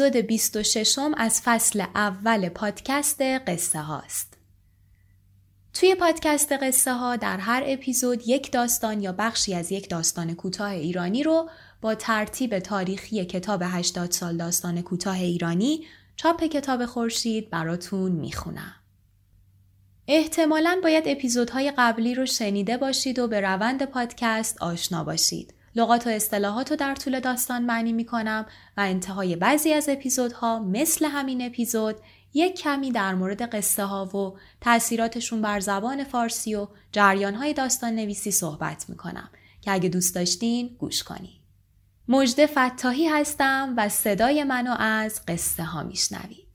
اپیزود 26 از فصل اول پادکست قصه هاست. توی پادکست قصه ها در هر اپیزود یک داستان یا بخشی از یک داستان کوتاه ایرانی رو با ترتیب تاریخی کتاب 80 سال داستان کوتاه ایرانی چاپ کتاب خورشید براتون می‌خونم. احتمالاً باید اپیزودهای قبلی رو شنیده باشید و به روند پادکست آشنا باشید. لغات و اصطلاحات رو در طول داستان معنی می کنم و انتهای بعضی از اپیزودها مثل همین اپیزود یک کمی در مورد قصه ها و تاثیراتشون بر زبان فارسی و جریان های داستان نویسی صحبت می کنم که اگه دوست داشتین گوش کنید. مجد فتاحی هستم و صدای منو از قصه ها میشنوید.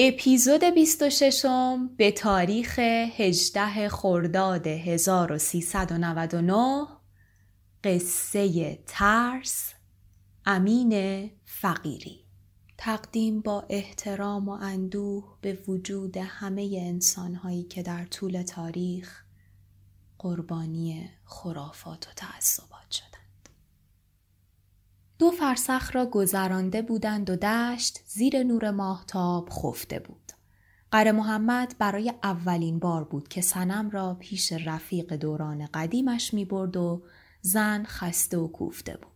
اپیزود 26 به تاریخ 18 خرداد 1399 قصه ترس امین فقیری تقدیم با احترام و اندوه به وجود همه انسانهایی که در طول تاریخ قربانی خرافات و تعصبات شدند. دو فرسخ را گذرانده بودند و دشت زیر نور ماهتاب خفته بود. قره محمد برای اولین بار بود که سنم را پیش رفیق دوران قدیمش می برد و زن خسته و کوفته بود.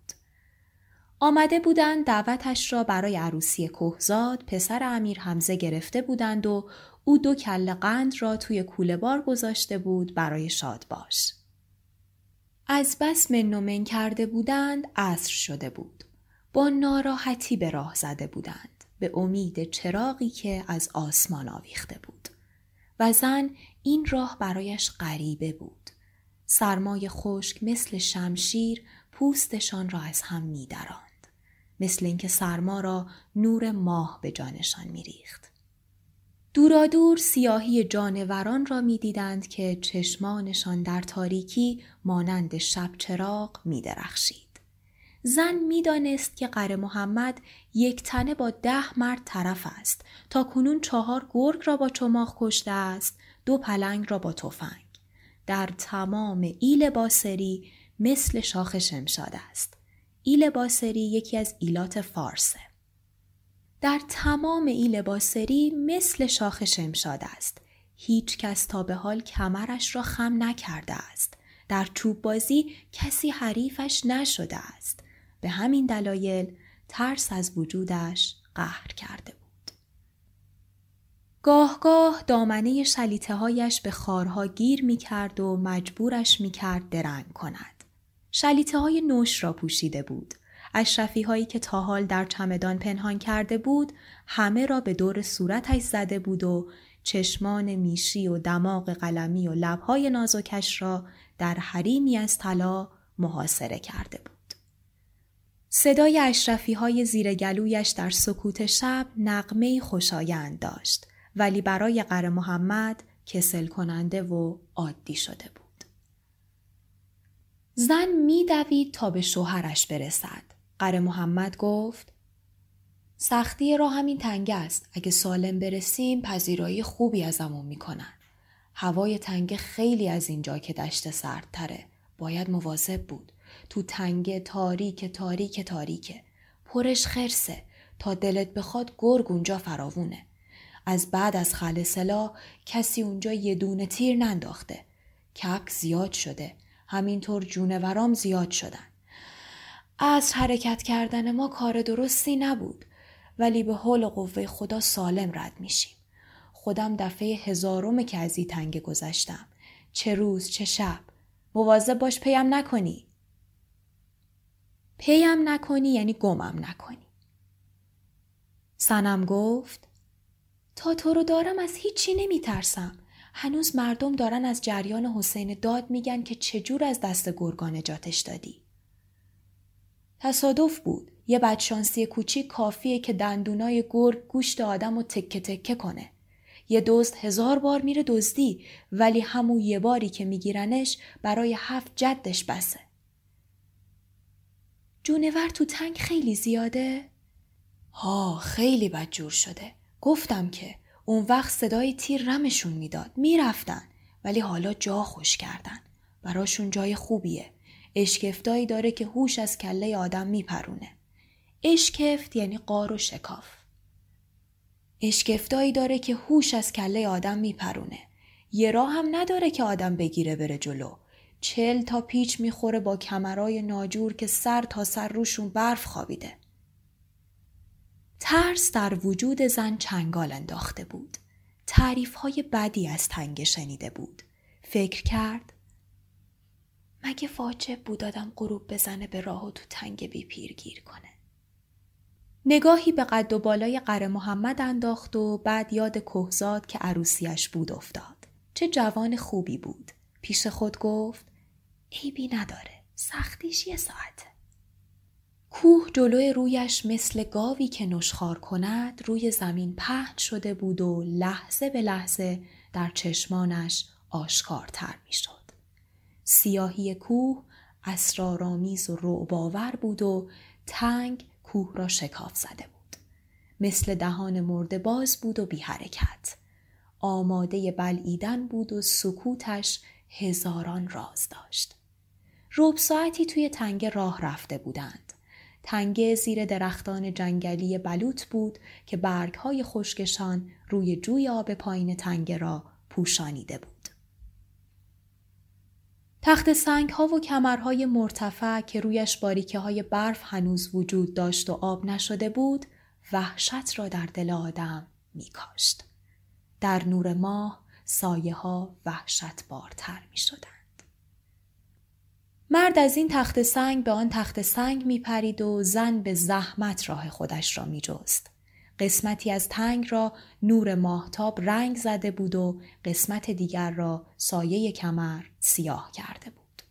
آمده بودند دعوتش را برای عروسی کوهزاد پسر امیر حمزه گرفته بودند و او دو کل قند را توی کوله بار گذاشته بود برای شاد باش. از بس من کرده بودند عصر شده بود. با ناراحتی به راه زده بودند. به امید چراغی که از آسمان آویخته بود. و زن این راه برایش غریبه بود. سرمای خشک مثل شمشیر پوستشان را از هم میدراند. مثل اینکه سرما را نور ماه به جانشان میریخت. دورادور سیاهی جانوران را می‌دیدند که چشمانشان در تاریکی مانند شب چراغ می درخشید. زن می‌دانست که قره محمد یک تنه با ده مرد طرف است تا کنون چهار گرگ را با چماق کشته است دو پلنگ را با تفنگ. در تمام ایل باسری مثل شاخ شمشاد است. ایل باسری یکی از ایلات فارسه در تمام این لباسری مثل شاخ شمشاد است. هیچ کس تا به حال کمرش را خم نکرده است. در چوب بازی کسی حریفش نشده است. به همین دلایل ترس از وجودش قهر کرده بود. گاه گاه دامنه شلیته هایش به خارها گیر می کرد و مجبورش می کرد درنگ کند. شلیته های نوش را پوشیده بود. اشرفی هایی که تا حال در چمدان پنهان کرده بود همه را به دور صورتش زده بود و چشمان میشی و دماغ قلمی و لبهای نازکش را در حریمی از طلا محاصره کرده بود. صدای اشرفی های زیر گلویش در سکوت شب نقمه خوشایند داشت ولی برای قره محمد کسل کننده و عادی شده بود. زن میدوید تا به شوهرش برسد. قره محمد گفت سختی را همین تنگه است. اگه سالم برسیم پذیرایی خوبی ازمون می‌کنن. هوای تنگه خیلی از اینجا که دشت سردتره. باید مواظب بود. تو تنگه تاریک تاریک تاریکه. پرش خرسه. تا دلت بخواد گرگ اونجا فراوونه. از بعد از خلصلا کسی اونجا یه دونه تیر ننداخته. کک زیاد شده. همینطور جونورام زیاد شدن. از حرکت کردن ما کار درستی نبود ولی به حول قوه خدا سالم رد میشیم. خودم دفعه هزارم که از این تنگه گذشتم. چه روز چه شب. مواظب باش پیم نکنی. پیم نکنی یعنی گمم نکنی. سنم گفت تا تو رو دارم از هیچی نمی ترسم. هنوز مردم دارن از جریان حسین داد میگن که چجور از دست گرگان نجاتش دادی. تصادف بود. یه بدشانسی کوچیک کافیه که دندونای گرگ گوشت آدم رو تکه تکه کنه. یه دزد هزار بار میره دزدی ولی همون یه باری که میگیرنش برای هفت جدش بسه. جونور تو تنگ خیلی زیاده؟ ها خیلی بدجور شده. گفتم که اون وقت صدای تیر رمشون می‌داد. می‌رفتن ولی حالا جا خوش کردن. براشون جای خوبیه. اشکفتایی داره که هوش از کله آدم میپرونه. اشکفت یعنی قار و شکاف. اشکفتایی داره که هوش از کله آدم میپرونه. یه راه هم نداره که آدم بگیره بره جلو. چل تا پیچ می‌خوره با کمرای ناجور که سر تا سر روشون برف خوابیده. ترس در وجود زن چنگال انداخته بود. تعریف های بدی از تنگ شنیده بود. فکر کرد مگه واجب بود آدم غروب بزنه به راه و تو تنگ بی پیر گیر کنه. نگاهی به قد و بالای قره محمد انداخت و بعد یاد کهزاد که عروسیش بود افتاد. چه جوان خوبی بود. پیش خود گفت عیبی نداره. سختیش یه ساعته. کوه جلوی رویش مثل گاوی که نشخار کند روی زمین پهن شده بود و لحظه به لحظه در چشمانش آشکارتر می شد. سیاهی کوه اسرارآمیز و رعباور بود و تنگ کوه را شکاف زده بود. مثل دهان مرده باز بود و بی حرکت. آماده بلعیدن بود و سکوتش هزاران راز داشت. روب ساعتی توی تنگه راه رفته بودند. تنگه زیر درختان جنگلی بلوط بود که برگهای خشکشان روی جوی آب پایین تنگه را پوشانیده بود. تخت سنگ ها و کمرهای مرتفع که رویش باریکه های برف هنوز وجود داشت و آب نشده بود وحشت را در دل آدم می کاشت. در نور ماه سایه ها وحشت بارتر می شدند. مرد از این تخت سنگ به آن تخت سنگ می پرید و زن به زحمت راه خودش را می جست. قسمتی از تنگ را نور ماهتاب رنگ زده بود و قسمت دیگر را سایه کمر سیاه کرده بود.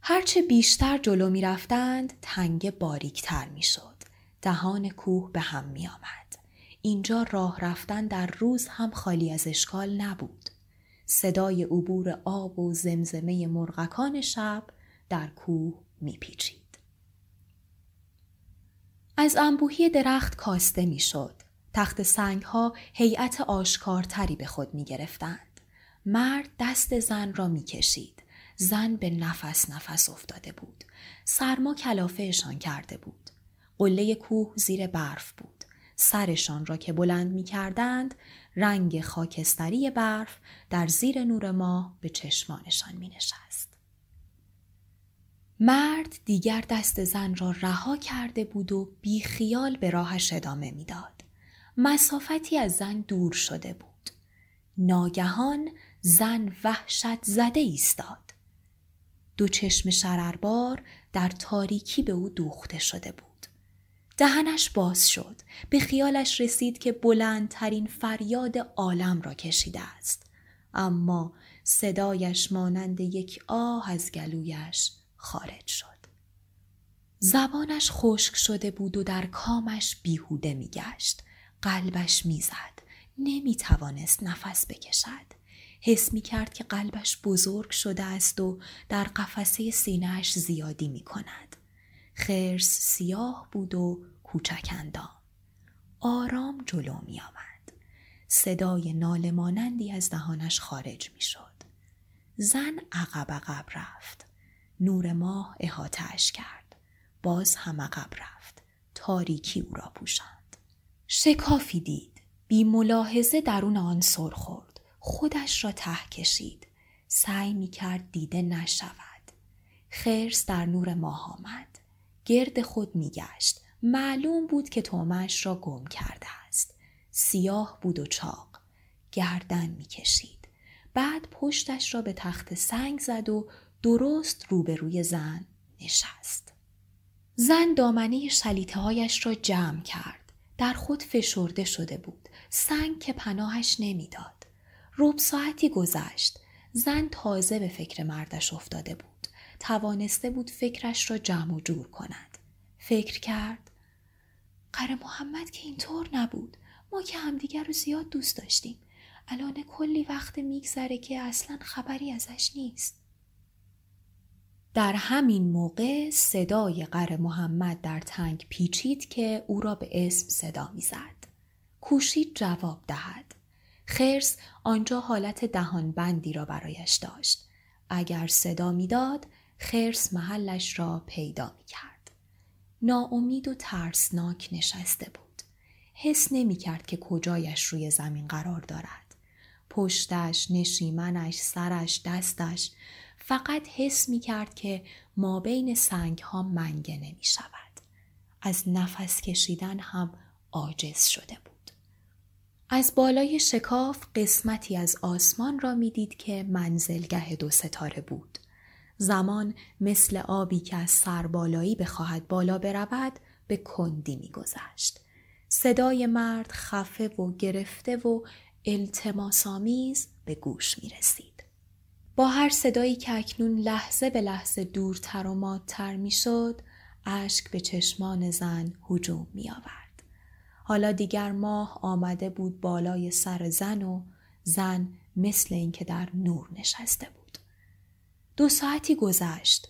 هرچه بیشتر جلو می رفتند تنگ باریکتر می شد. دهان کوه به هم می آمد. اینجا راه رفتن در روز هم خالی از اشکال نبود. صدای عبور آب و زمزمه مرغکان شب در کوه می پیچید. از انبوهی درخت کاسته می‌شد. تخت سنگ ها هیئت آشکارتری به خود می گرفتند. مرد دست زن را می کشید. زن به نفس نفس افتاده بود. سرما کلافهشان کرده بود. قله کوه زیر برف بود. سرشان را که بلند می کردند رنگ خاکستری برف در زیر نور ماه به چشمانشان می نشست. مرد دیگر دست زن را رها کرده بود و بیخیال به راهش ادامه می‌داد. مسافتی از زن دور شده بود. ناگهان زن وحشت زده ایستاد. دو چشم شرربار در تاریکی به او دوخته شده بود. دهنش باز شد. به خیالش رسید که بلندترین فریاد عالم را کشیده است. اما صدایش مانند یک آه از گلویش خارج شد. زبانش خشک شده بود و در کامش بیهوده میگشت. قلبش می‌زد. نمی توانست نفس بکشد. حس می کرد که قلبش بزرگ شده است و در قفسه سینهش زیادی می کند. خرس سیاه بود و کوچک. آرام جلو می آمد. صدای نالمانندی از دهانش خارج می شد. زن عقب عقب رفت. نور ماه احاتش کرد. باز هم عقب رفت. تاریکی او را پوشاند. شکافی دید. بی ملاحظه درون آن سر خورد. خودش را ته کشید. سعی می کرد دیده نشود. خرس در نور ماه آمد. گرد خود می گشت. معلوم بود که تومش را گم کرده است. سیاه بود و چاق. گردن می کشید. بعد پشتش را به تخت سنگ زد و درست روبروی زن نشست. زن دامنه شلیته هایش را جمع کرد. در خود فشرده شده بود سنگ که پناهش نمی‌داد روب ساعتی گذشت. زن تازه به فکر مردش افتاده بود. توانسته بود فکرش را جمع و جور کند. فکر کرد قره محمد که اینطور نبود. ما که همدیگر رو زیاد دوست داشتیم. الان کلی وقت میگذره که اصلا خبری ازش نیست. در همین موقع صدای قر محمد در تنگ پیچید که او را به اسم صدا می‌زد. کوشید جواب دهد. خرس آنجا حالت دهان بندی را برایش داشت. اگر صدا می‌داد خرس محلش را پیدا می کرد. ناامید و ترسناک نشسته بود. حس نمی کرد که کجایش روی زمین قرار دارد. پشتش، نشیمنش، سرش، دستش فقط حس می کرد که ما بین سنگ ها منگه نمی شود. از نفس کشیدن هم عاجز شده بود. از بالای شکاف قسمتی از آسمان را می‌دید که منزلگه دو ستاره بود. زمان مثل آبی که از سربالایی بخواهد بالا برود به کندی میگذشت. صدای مرد خفه و گرفته و التماسامیز به گوش می رسید. با هر صدایی که اکنون لحظه به لحظه دورتر و مادتر می شد اشک به چشمان زن هجوم می آورد. حالا دیگر ماه آمده بود بالای سر زن و زن مثل اینکه در نور نشسته بود. دو ساعتی گذشت.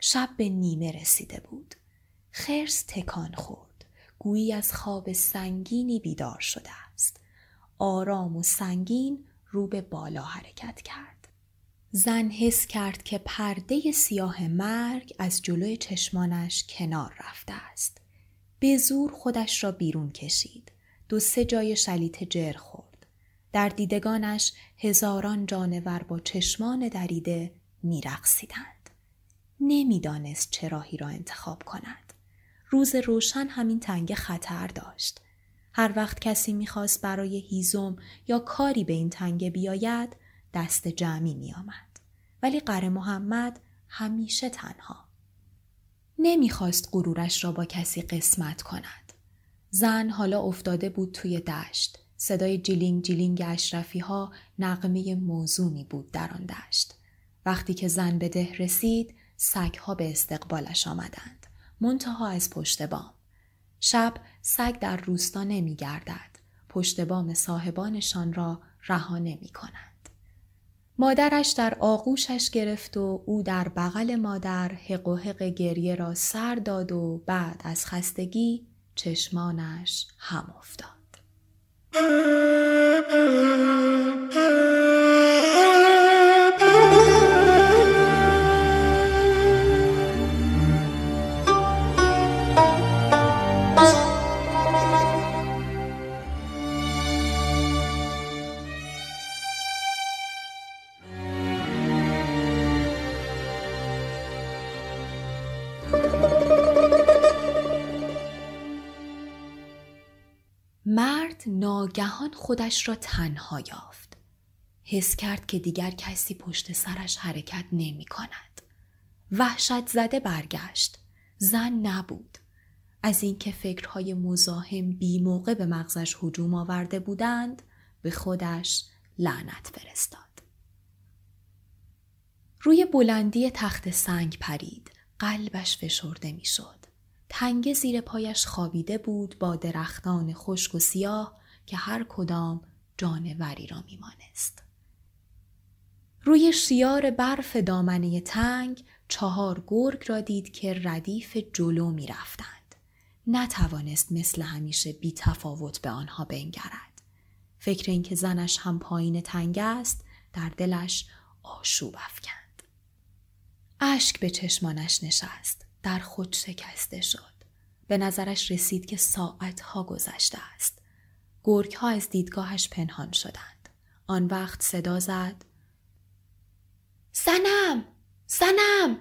شب به نیمه رسیده بود. خرس تکان خورد. گویی از خواب سنگینی بیدار شده است. آرام و سنگین رو به بالا حرکت کرد. زن حس کرد که پرده سیاه مرگ از جلوی چشمانش کنار رفته است. به زور خودش را بیرون کشید. دو سه جای شلیت جر خورد. در دیدگانش هزاران جانور با چشمان دریده میرقصیدند. نمی‌دانست چه راهی را انتخاب کند. روز روشن همین تنگ خطر داشت. هر وقت کسی می‌خواست برای هیزم یا کاری به این تنگه بیاید دست جمعی می آمد. ولی قره محمد همیشه تنها. نمی‌خواست غرورش را با کسی قسمت کند. زن حالا افتاده بود توی دشت. صدای جیلینگ جیلینگ اشرفی ها نغمه موزونی بود در آن دشت. وقتی که زن به ده رسید سگ ها به استقبالش آمدند. منتها از پشت بام. شب سگ در روستا نمی گردد. پشت بام صاحبانشان را رها نمی کند. مادرش در آغوشش گرفت و او در بغل مادر حق و حق گریه را سر داد و بعد از خستگی چشمانش هم افتاد. مرد ناگهان خودش را تنها یافت. حس کرد که دیگر کسی پشت سرش حرکت نمی کند. وحشت زده برگشت. زن نبود. از اینکه فکرهای مزاحم بی موقع به مغزش هجوم آورده بودند به خودش لعنت فرستاد. روی بلندی تخت سنگ پرید. قلبش فشرده می‌شد. تنگه زیر پایش خوابیده بود با درختان خشک و سیاه که هر کدام جانوری را میمانست. روی شیار برف دامنه تنگ چهار گرگ را دید که ردیف جلو می رفتند. نتوانست مثل همیشه بی تفاوت به آنها بنگرد. فکر اینکه زنش هم پایین تنگ است در دلش آشوب افکند. اشک به چشمانش نشست. در خود شکسته شد. به نظرش رسید که ساعتها گذشته است. گرگ ها از دیدگاهش پنهان شدند. آن وقت صدا زد. سنم! سنم!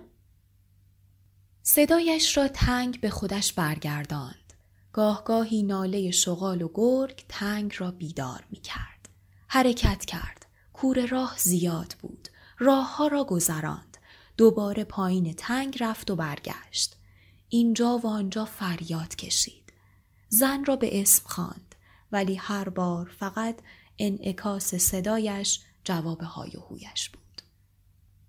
صدایش را تنگ به خودش برگرداند. گاهگاهی ناله شغال و گرگ تنگ را بیدار می کرد. حرکت کرد. کور راه زیاد بود. راه ها را گذران. دوباره پایین تنگ رفت و برگشت. اینجا و آنجا فریاد کشید. زن را به اسم خواند ولی هر بار فقط انعکاس صدایش جواب های و هویش بود.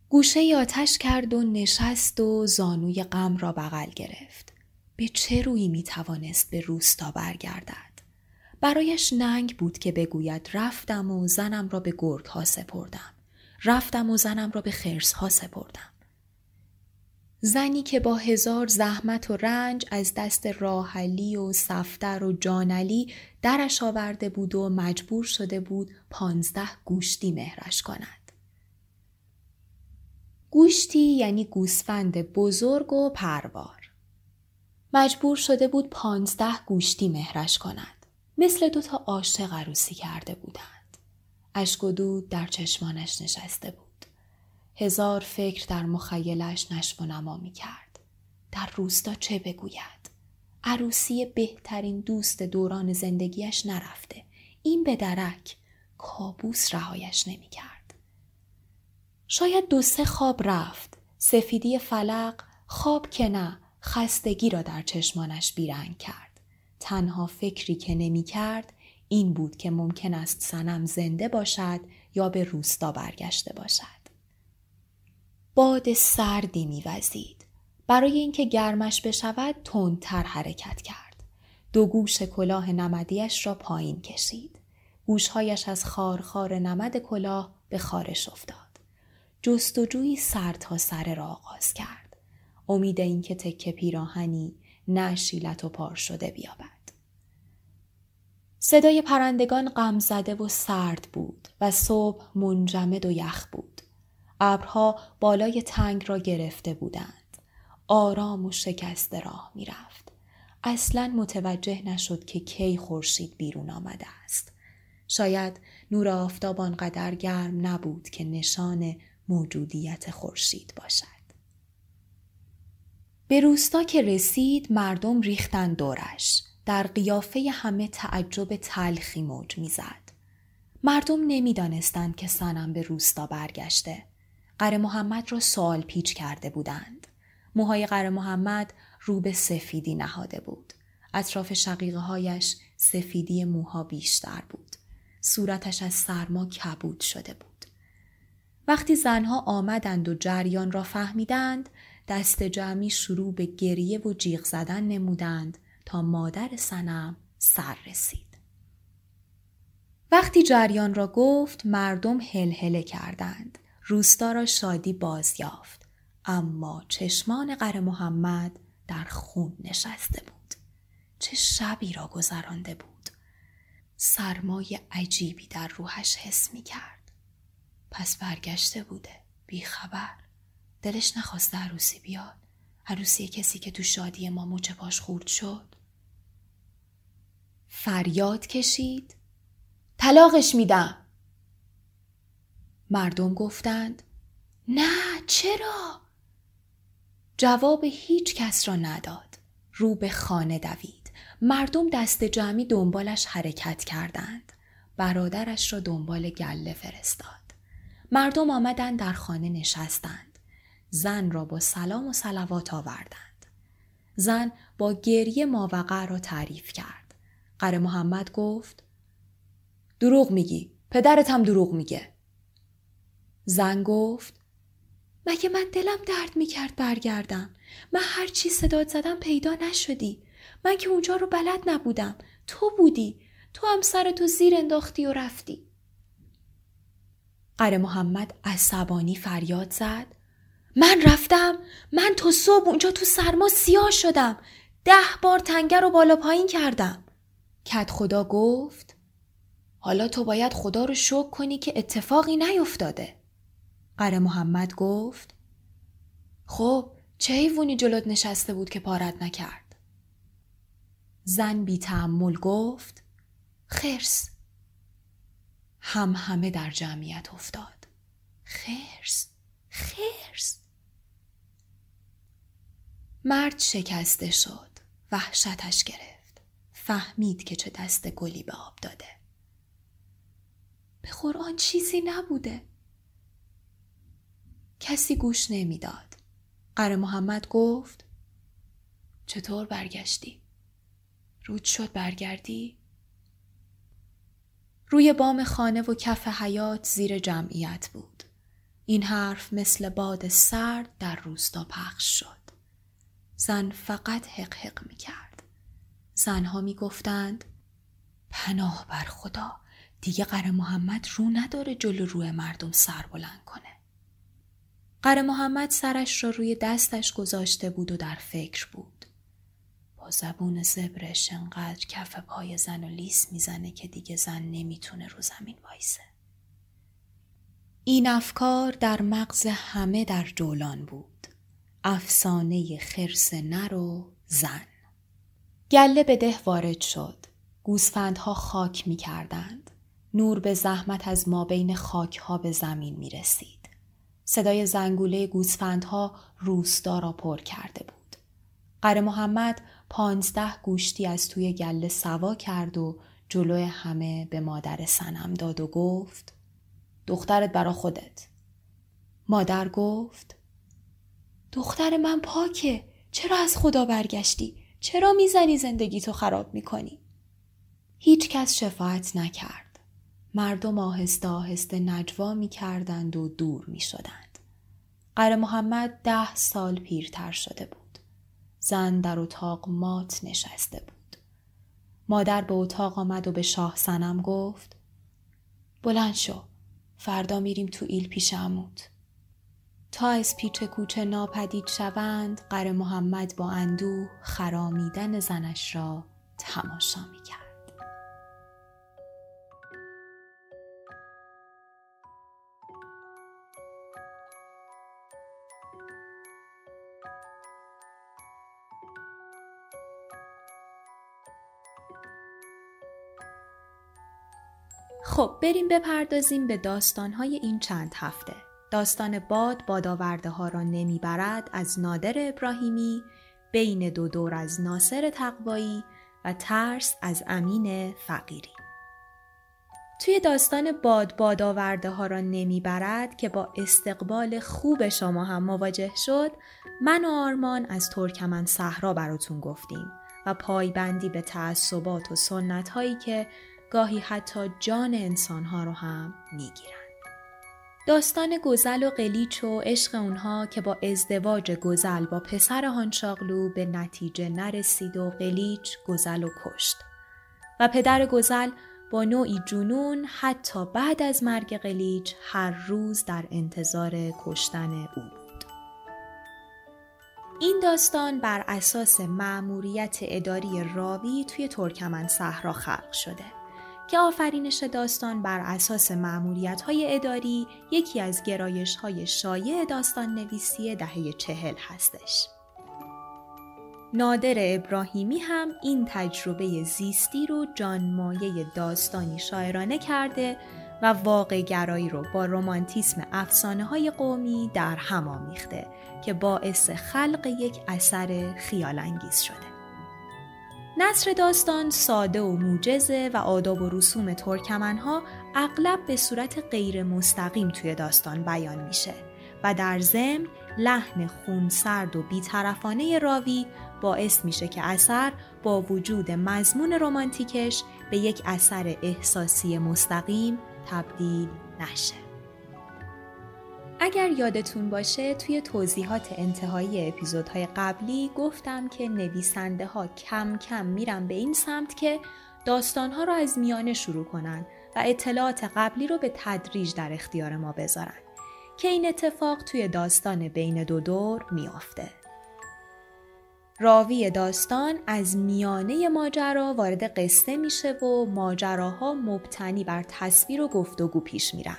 گوشه آتش کرد و نشست و زانوی غم را بغل گرفت. به چه روی می توانست به روستا برگردد؟ برایش ننگ بود که بگوید رفتم و زنم را به گرگ ها سپردم. رفتم و زنم را به خرس ها سپردم. زنی که با هزار زحمت و رنج از دست راحلی و سفتر و جانلی درش آورده بود و مجبور شده بود پانزده گوشتی مهرش کند. گوشتی یعنی گوسفند بزرگ و پروار. مجبور شده بود پانزده گوشتی مهرش کند. مثل دوتا عاشق عروسی کرده بودند. اشک و دود در چشمانش نشسته بود. هزار فکر در مخیلش نشو نما می کرد. در روستا چه بگوید؟ عروسی بهترین دوست دوران زندگیش نرفته. این به درک کابوس رهایش نمی کرد. شاید دو سه خواب رفت. سفیدی فلق خواب که نه خستگی را در چشمانش بیرنگ کرد. تنها فکری که نمی کرد این بود که ممکن است سنم زنده باشد یا به روستا برگشته باشد. باد سردی میوزید. برای اینکه گرمش بشود تندتر حرکت کرد. دو گوش کلاه نمدیش را پایین کشید. گوشهایش از خارخار نمد کلاه به خارش افتاد. جستجویی سر تا سر را آغاز کرد. امید اینکه تکه پیراهنی نشیلت و پار شده بیابد. صدای پرندگان غم زده و سرد بود و صبح منجمد و یخ بود. ابرها بالای تنگ را گرفته بودند. آرام و شکسته راه می رفت. اصلا متوجه نشد که کی خورشید بیرون آمده است. شاید نور آفتاب آنقدر گرم نبود که نشان موجودیت خورشید باشد. به روستا که رسید مردم ریختن دورش. در قیافه همه تعجب تلخی موج می‌زد. مردم نمی‌دانستند که سنم به روستا برگشته. قره محمد را سوال پیچ کرده بودند. موهای قره محمد رو به سفیدی نهاده بود. اطراف شقیقه هایش سفیدی موها بیشتر بود. صورتش از سرما کبود شده بود. وقتی زنها آمدند و جریان را فهمیدند دست جمعی شروع به گریه و جیغ زدن نمودند تا مادر سنم سر رسید. وقتی جریان را گفت مردم هلهله کردند. روستا را شادی باز یافت. اما چشمان قر محمد در خون نشسته بود. چه شبی را گذرانده بود. سرمای عجیبی در روحش حس می کرد. پس برگشته بوده. بیخبر دلش نخواست عروسی بیاد. عروسی کسی که تو شادی ما موچه پاش خورد شد. فریاد کشید. طلاقش میدم. مردم گفتند نه چرا؟ جواب هیچ کس را نداد. رو به خانه دوید. مردم دست جمعی دنبالش حرکت کردند. برادرش را دنبال گله فرستاد. مردم آمدند در خانه نشستند. زن را با سلام و سلوات آوردند. زن با گریه ماوقع را تعریف کرد. قره محمد گفت دروغ میگی. پدرت هم دروغ میگه. زن گفت مگه من دلم درد می‌کرد برگردم؟ من هر چی صدات زدم پیدا نشدی. من که اونجا رو بلد نبودم. تو بودی. تو هم سر تو زیر انداختی و رفتی. قره محمد عصبانی فریاد زد. من رفتم. من تو صبح اونجا تو سرما سیاه شدم. ده بار تنگه رو بالا پایین کردم. کت خدا گفت حالا تو باید خدا رو شکر کنی که اتفاقی نیفتاده. قره محمد گفت خب چه حیوانی جلوت نشسته بود که پارت نکرد؟ زن بی تعمل گفت خرس. هم همه در جمعیت افتاد. خرس خرس. مرد شکسته شد وحشتش گرفت. فهمید که چه دست گلی به آب داده. به قرآن چیزی نبوده. کسی گوش نمی‌داد. قره محمد گفت چطور برگشتی؟ رود شد برگردی؟ روی بام خانه و کف حیات زیر جمعیت بود. این حرف مثل باد سرد در روستا پخش شد. زن فقط حق حق می کرد. زنها می گفتند پناه بر خدا دیگه قره محمد رو نداره جلو روی مردم سر بلند کنه. قره محمد سرش را روی دستش گذاشته بود و در فکر بود. با زبون زبرش انقدر کف پای زن و لیس می‌زنه که دیگه زن نمی‌تونه رو زمین وایسه. این افکار در مغز همه در جولان بود. افسانه خرس نر و زن. گله به ده وارد شد. گوسفندها خاک می کردند. نور به زحمت از ما بین خاک ها به زمین می رسید. صدای زنگوله گوسفندها روستا را پر کرده بود. قره محمد پانزده گوشتی از توی گله سوا کرد و جلوی همه به مادر سنم داد و گفت دخترت برا خودت. مادر گفت دختر من پاکه چرا از خدا برگشتی؟ چرا می‌زنی زندگی تو خراب می‌کنی؟ هیچ کس شفاعت نکرد. مردم آهسته آهسته نجوا می‌کردند و دور می‌شدند. قره محمد ده سال پیرتر شده بود. زن در اتاق مات نشسته بود. مادر به اتاق آمد و به شاه سنم گفت بلند شو فردا میریم تو ایل پیش عمود. تا از پیچ کوچه ناپدید شوند قره محمد با اندوه خرامیدن زنش را تماشا می‌کرد. خب بریم بپردازیم به داستانهای این چند هفته. داستان باد بادآورده ها را نمی‌برد از نادر ابراهیمی، بین دو دور از ناصر تقوایی و ترس از امین فقیری. توی داستان باد بادآورده ها را نمی‌برد که با استقبال خوب شما هم مواجه شد من و آرمان از ترکمن صحرا براتون گفتیم و پایبندی به تعصبات و سنت هایی که گاهی حتی جان انسانها رو هم می‌گیرن. داستان گزل و قلیچ و عشق اونها که با ازدواج گزل با پسر هانشاغلو به نتیجه نرسید و قلیچ گزل و کشت. و پدر گزل با نوعی جنون حتی بعد از مرگ قلیچ هر روز در انتظار کشتن او بود. این داستان بر اساس مأموریت اداری راوی توی ترکمن صحرا خلق شده. که آفرینش داستان بر اساس معمولیت های اداری یکی از گرایش های شایع داستان نویسی دهه چهل هستش. نادر ابراهیمی هم این تجربه زیستی رو جانمایه داستانی شاعرانه کرده و واقع گرایی رو با رومانتیسم افسانه های قومی در هم آمیخته که باعث خلق یک اثر خیالانگیز شده. نصر داستان ساده و موجزه و آداب و رسوم ترکمنها اغلب به صورت غیر مستقیم توی داستان بیان میشه و در ضمن لحن خونسرد و بیطرفانه راوی باعث میشه که اثر با وجود مضمون رمانتیکش به یک اثر احساسی مستقیم تبدیل نشه. اگر یادتون باشه توی توضیحات انتهایی اپیزودهای قبلی گفتم که نویسنده ها کم کم میرن به این سمت که داستانها رو از میانه شروع کنن و اطلاعات قبلی رو به تدریج در اختیار ما بذارن که این اتفاق توی داستان بین دو دور میافته. راوی داستان از میانه ماجرا وارد قصه میشه و ماجراها مبتنی بر تصویر و گفتگو پیش میرن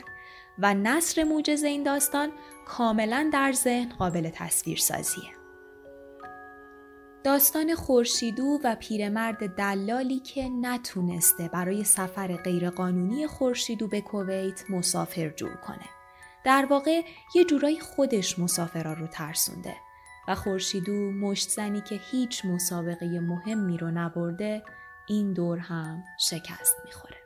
و نصر موجز این داستان کاملا در ذهن قابل تصویر سازیه. داستان خورشیدو و پیرمرد دلالی که نتونسته برای سفر غیرقانونی خورشیدو به کویت مسافر جور کنه. در واقع یه جورایی خودش مسافرا رو ترسونده و خورشیدو مشت زنی که هیچ مسابقه مهمی رو نبرده این دور هم شکست می‌خوره.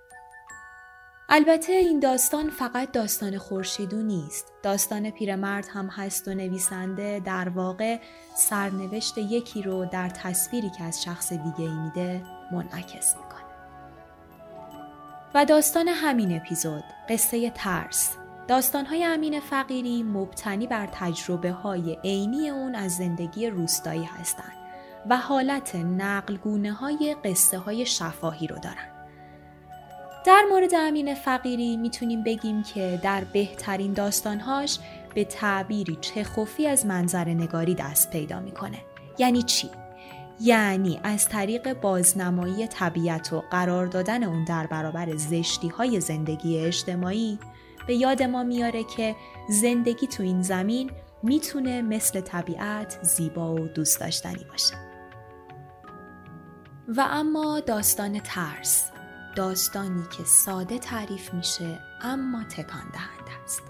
البته این داستان فقط داستان خورشیدو نیست. داستان پیرمرد هم هست و نویسنده در واقع سرنوشت یکی رو در تصویری که از شخص دیگه ای میده منعکس می‌کنه. و داستان همین اپیزود قصه ترس داستانهای امین فقیری مبتنی بر تجربه های عینی اون از زندگی روستایی هستند و حالت نقلگونه های قصه های شفاهی رو دارن. در مورد امین فقیری می‌تونیم بگیم که در بهترین داستانهاش به تعبیری چخوفی از منظر نگاری دست پیدا می‌کنه. یعنی چی؟ یعنی از طریق بازنمایی طبیعت و قرار دادن اون در برابر زشتی های زندگی اجتماعی به یاد ما میاره که زندگی تو این زمین می‌تونه مثل طبیعت زیبا و دوست داشتنی باشه. و اما داستان ترس داستانی که ساده تعریف میشه اما تکان دهنده است.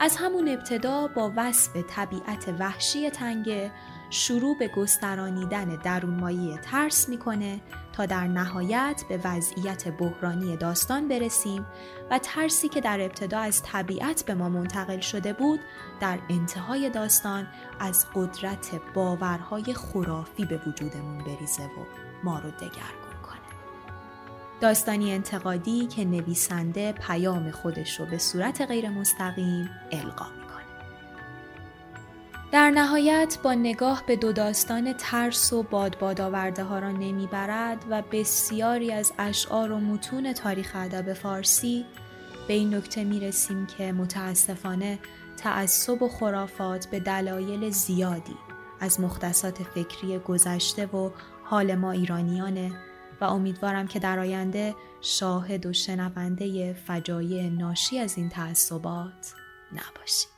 از همون ابتدا با وصف طبیعت وحشی تنگه شروع به گسترانیدن درونمایی ترس می‌کنه تا در نهایت به وضعیت بحرانی داستان برسیم و ترسی که در ابتدا از طبیعت به ما منتقل شده بود در انتهای داستان از قدرت باورهای خرافی به وجودمون بریزه و ما رو کنه. داستانی انتقادی که نویسنده پیام خودش رو به صورت غیر مستقیم القا در نهایت با نگاه به دو داستان ترس و بادباد آورده ها را نمی‌برد و بسیاری از اشعار و متون تاریخ ادب فارسی به این نکته می رسیم که متاسفانه تعصب و خرافات به دلایل زیادی از مختصات فکری گذشته و حال ما ایرانیانه و امیدوارم که در آینده شاهد و شنونده فجایع ناشی از این تعصبات نباشیم.